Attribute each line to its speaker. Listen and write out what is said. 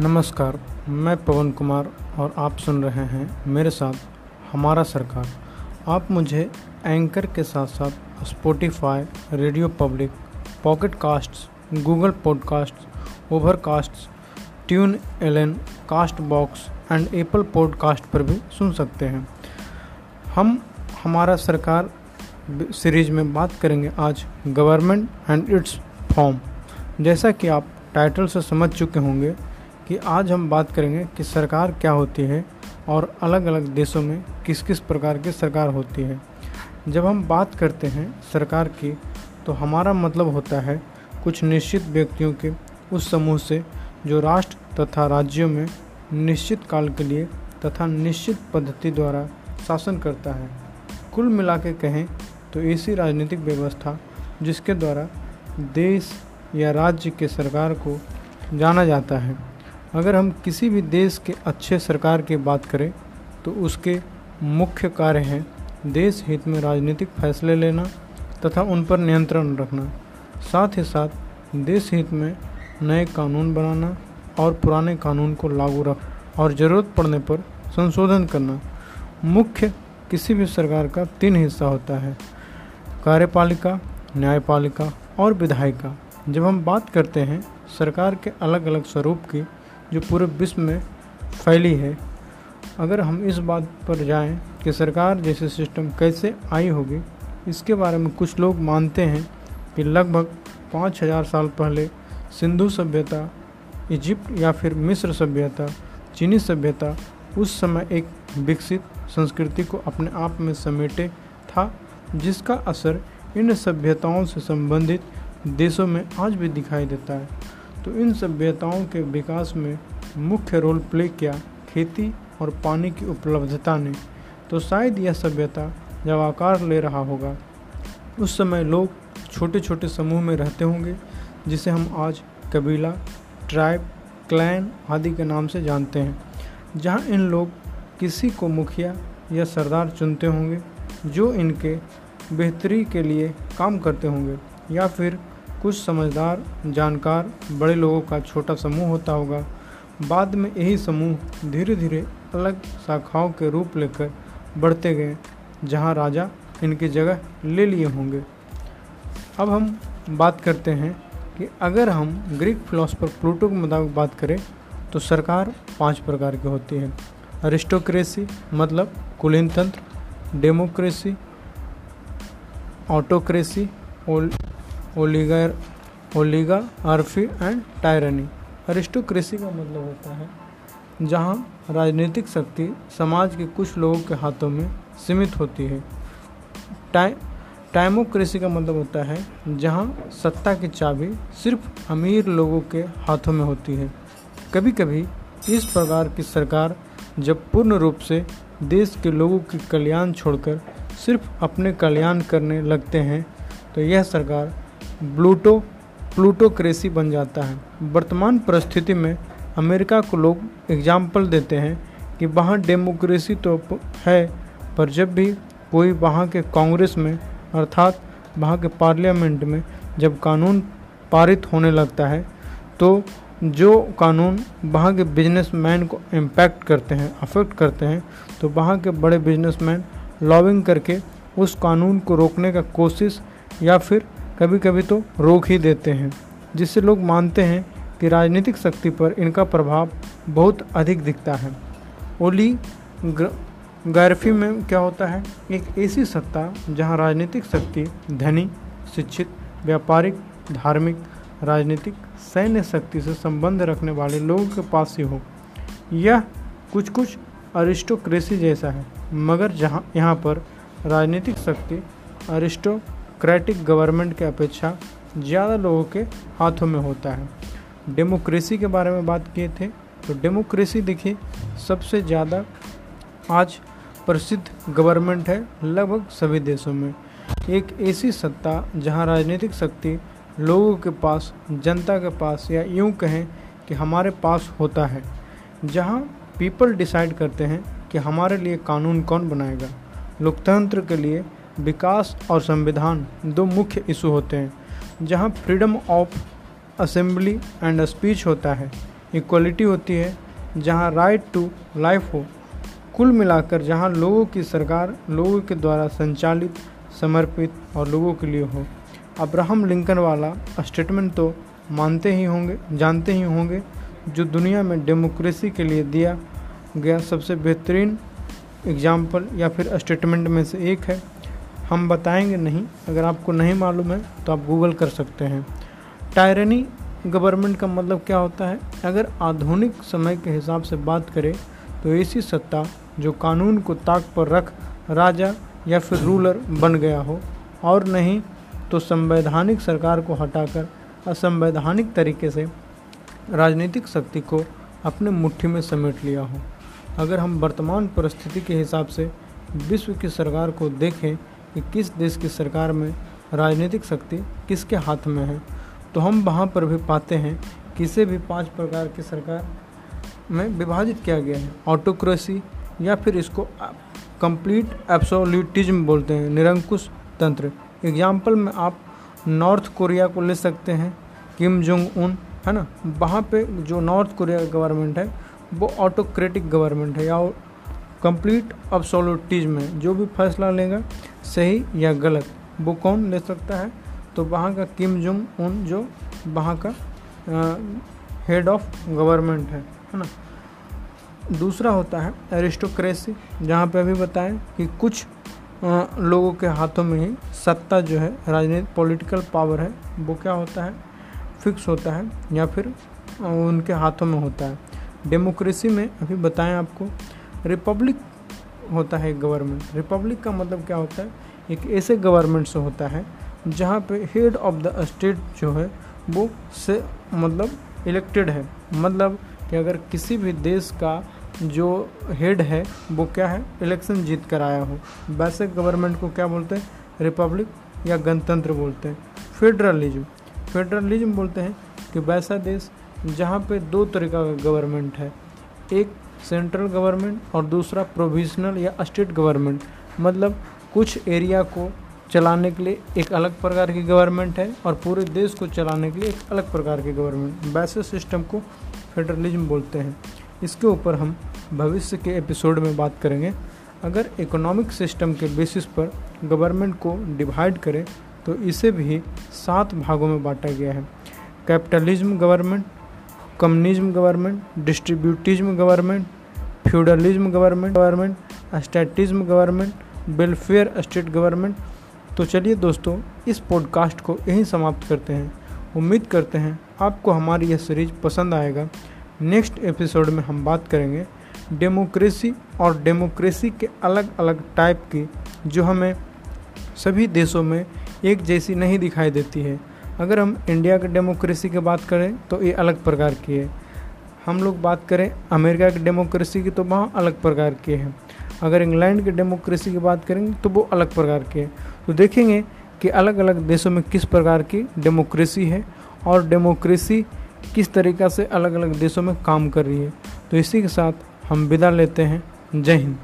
Speaker 1: नमस्कार, मैं पवन कुमार और आप सुन रहे हैं मेरे साथ हमारा सरकार। आप मुझे एंकर के साथ साथ Spotify Radio Public Pocket Casts Google Podcast Overcast TuneIn Castbox and Apple Podcast पर भी सुन सकते हैं। हम, हमारा सरकार सीरीज़ में बात करेंगे आज गवर्नमेंट एंड इट्स फॉर्म जैसा कि आप टाइटल से समझ चुके होंगे कि आज हम बात करेंगे कि सरकार क्या होती है और अलग अलग देशों में किस किस प्रकार की सरकार होती है। जब हम बात करते हैं सरकार की तो हमारा मतलब होता है कुछ निश्चित व्यक्तियों के उस समूह से जो राष्ट्र तथा राज्यों में निश्चित काल के लिए तथा निश्चित पद्धति द्वारा शासन करता है। कुल मिला के कहें तो ऐसी राजनीतिक व्यवस्था जिसके द्वारा देश या राज्य के सरकार को जाना जाता है। अगर हम किसी भी देश के अच्छे सरकार की बात करें तो उसके मुख्य कार्य हैं देश हित में राजनीतिक फैसले लेना तथा उन पर नियंत्रण रखना। साथ ही साथ देश हित में नए कानून बनाना और पुराने कानून को लागू रख और ज़रूरत पड़ने पर संशोधन करना मुख्य किसी भी सरकार का तीन हिस्सा होता है। कार्यपालिका, न्यायपालिका और विधायिका। जब हम बात करते हैं सरकार के अलग अलग स्वरूप की जो पूरे विश्व में फैली है। अगर हम इस बात पर जाएँ कि सरकार जैसे सिस्टम कैसे आई होगी, इसके बारे में कुछ लोग मानते हैं कि लगभग पाँच हज़ार साल पहले सिंधु सभ्यता, इजिप्ट या फिर मिस्र सभ्यता, चीनी सभ्यता, उस समय एक विकसित संस्कृति को अपने आप में समेटे था, जिसका असर इन सभ्यताओं से संबंधित देशों में आज भी दिखाई देता है। तो इन सभ्यताओं के विकास में मुख्य रोल प्ले किया खेती और पानी की उपलब्धता ने। तो शायद यह सभ्यता जब आकार ले रहा होगा, उस समय लोग छोटे छोटे समूह में रहते होंगे, जिसे हम आज कबीला, ट्राइब, क्लैन आदि के नाम से जानते हैं, जहाँ इन लोग किसी को मुखिया या सरदार चुनते होंगे, जो इनके बेहतरी के लिए काम करते होंगे, या फिर कुछ समझदार, जानकार, बड़े लोगों का छोटा समूह होता होगा। बाद में यही समूह धीरे धीरे अलग शाखाओं के रूप लेकर बढ़ते गए, जहाँ राजा इनकी जगह ले लिए होंगे। अब हम बात करते हैं कि अगर हम ग्रीक फिलोसफर प्लूटो के मुताबिक बात करें तो सरकार पाँच प्रकार की होती है। अरिस्टोक्रेसी मतलब कुलीन तंत्र, democracy, autocracy oligarchy, oligarchy and tyranny aristocracy का मतलब होता है, जहाँ राजनीतिक शक्ति समाज के कुछ लोगों के हाथों में सीमित होती है। टाइ टाइमोक्रेसी का मतलब होता है, जहाँ सत्ता की चाबी सिर्फ़ अमीर लोगों के हाथों में होती है। कभी कभी इस प्रकार की सरकार जब पूर्ण रूप से देश के लोगों की कल्याण छोड़कर सिर्फ़ अपने कल्याण करने लगते हैं तो यह सरकार ब्लूटो प्लूटोक्रेसी बन जाता है। वर्तमान परिस्थिति में अमेरिका को लोग एग्ज़ाम्पल देते हैं कि वहाँ डेमोक्रेसी तो है, पर जब भी कोई वहाँ के कांग्रेस में, अर्थात वहाँ के पार्लियामेंट में जब कानून पारित होने लगता है तो जो कानून वहाँ के बिजनेसमैन को इम्पैक्ट करते हैं अफेक्ट करते हैं तो वहाँ के बड़े बिजनेसमैन लॉबिंग करके उस कानून को रोकने का कोशिश या फिर कभी कभी तो रोक ही देते हैं, जिससे लोग मानते हैं कि राजनीतिक शक्ति पर इनका प्रभाव बहुत अधिक दिखता है। ओली ग्राफी में क्या होता है? एक ऐसी सत्ता जहाँ राजनीतिक शक्ति धनी, शिक्षित, व्यापारिक, धार्मिक, राजनीतिक, सैन्य शक्ति से संबंध रखने वाले लोगों के पास ही हो। यह कुछ कुछ अरिस्टोक्रेसी जैसा है, मगर जहाँ, यहाँ पर राजनीतिक शक्ति अरिस्टोक्रेटिक गवर्नमेंट के अपेक्षा ज़्यादा लोगों के हाथों में होता है। डेमोक्रेसी के बारे में बात किए थे तो डेमोक्रेसी देखिए, सबसे ज़्यादा आज प्रसिद्ध गवर्नमेंट है लगभग सभी देशों में। एक ऐसी सत्ता जहाँ राजनीतिक शक्ति लोगों के पास, जनता के पास या यूँ कहें कि हमारे पास होता है, जहाँ पीपल डिसाइड करते हैं कि हमारे लिए कानून कौन बनाएगा। लोकतंत्र के लिए विकास और संविधान दो मुख्य इशू होते हैं, जहाँ freedom of assembly and speech होता है। इक्वलिटी होती है, जहाँ राइट टू लाइफ हो। कुल मिलाकर जहाँ लोगों की सरकार लोगों के द्वारा संचालित, समर्पित और लोगों के लिए हो। अब्राहम लिंकन वाला स्टेटमेंट तो मानते ही होंगे, जानते ही होंगे, जो दुनिया में डेमोक्रेसी के लिए दिया गया सबसे बेहतरीन एग्ज़ाम्पल या फिर स्टेटमेंट में से एक है। हम बताएँगे नहीं। अगर आपको नहीं मालूम है तो आप गूगल कर सकते हैं। टायरनी गवर्नमेंट का मतलब क्या होता है? अगर आधुनिक समय के हिसाब से बात करें तो ऐसी सत्ता जो कानून को ताक पर रख राजा या फिर रूलर बन गया हो, और नहीं तो संवैधानिक सरकार को हटाकर असंवैधानिक तरीके से राजनीतिक शक्ति को अपने मुट्ठी में समेट लिया हो। अगर हम वर्तमान परिस्थिति के हिसाब से विश्व की सरकार को देखें कि किस देश की सरकार में राजनीतिक शक्ति किसके हाथ में है? तो हम वहाँ पर भी पाते हैं किसे भी पाँच प्रकार की सरकार में विभाजित किया गया है। ऑटोक्रेसी या फिर इसको कंप्लीट एब्सोल्यूटिज्म बोलते हैं, निरंकुश तंत्र। एग्ज़ाम्पल में आप नॉर्थ कोरिया को ले सकते हैं किम जोंग उन है ना? वहाँ पे जो नॉर्थ कोरिया गवर्नमेंट है, वो ऑटोक्रेटिक गवर्नमेंट है, या कंप्लीट अब्सोल्यूटिज्म है। जो भी फैसला लेगा सही या गलत वो कौन ले सकता है? तो वहाँ का किम जुम उन जो वहाँ का हेड ऑफ़ गवर्नमेंट है है ना? दूसरा होता है एरिस्टोक्रेसी जहाँ पे अभी बताएँ कि कुछ आ, लोगों के हाथों में ही सत्ता जो है राजनीतिक पॉलिटिकल पावर है वो क्या होता है? फिक्स होता है या फिर उनके हाथों में होता है। डेमोक्रेसी में अभी बताएँ आपको रिपब्लिक होता है गवर्नमेंट। रिपब्लिक का मतलब क्या होता है? एक ऐसे गवर्नमेंट से होता है, जहाँ पे हेड ऑफ़ द स्टेट जो है, वो से मतलब इलेक्टेड है। मतलब कि अगर किसी भी देश का जो हेड है, वो क्या है? इलेक्शन जीत कर आया हो। वैसे गवर्नमेंट को क्या बोलते हैं? रिपब्लिक या गणतंत्र बोलते हैं। फेडरलिज्म फेडरलिज्म बोलते हैं कि वैसा देश जहाँ पे दो तरीका का गवर्नमेंट है। एक सेंट्रल गवर्नमेंट और दूसरा प्रोविजनल या स्टेट गवर्नमेंट। मतलब कुछ एरिया को चलाने के लिए एक अलग प्रकार की गवर्नमेंट है और पूरे देश को चलाने के लिए एक अलग प्रकार की गवर्नमेंट। वैसे सिस्टम को फेडरलिज्म बोलते हैं। इसके ऊपर हम भविष्य के एपिसोड में बात करेंगे। अगर इकोनॉमिक सिस्टम के बेसिस पर गवर्नमेंट को डिवाइड करें तो इसे भी सात भागों में बांटा गया है। Capitalism government communism government distributism government feudalism government government statism government welfare state government तो चलिए दोस्तों, इस पॉडकास्ट को यहीं समाप्त करते हैं। उम्मीद करते हैं आपको हमारी यह सीरीज़ पसंद आएगा। नेक्स्ट एपिसोड में हम बात करेंगे डेमोक्रेसी और डेमोक्रेसी के अलग अलग टाइप की, जो हमें सभी देशों में एक जैसी नहीं दिखाई देती है। अगर हम इंडिया के डेमोक्रेसी की बात करें तो ये अलग प्रकार की है। हम लोग बात करें अमेरिका की डेमोक्रेसी की तो वहाँ अलग प्रकार की है। अगर इंग्लैंड की डेमोक्रेसी की बात करेंगे तो वो अलग प्रकार की है। तो देखेंगे कि अलग अलग देशों में किस प्रकार की डेमोक्रेसी है और डेमोक्रेसी किस तरीक़ा से अलग अलग देशों में काम कर रही है। तो इसी के साथ हम विदा लेते हैं। जय हिंद।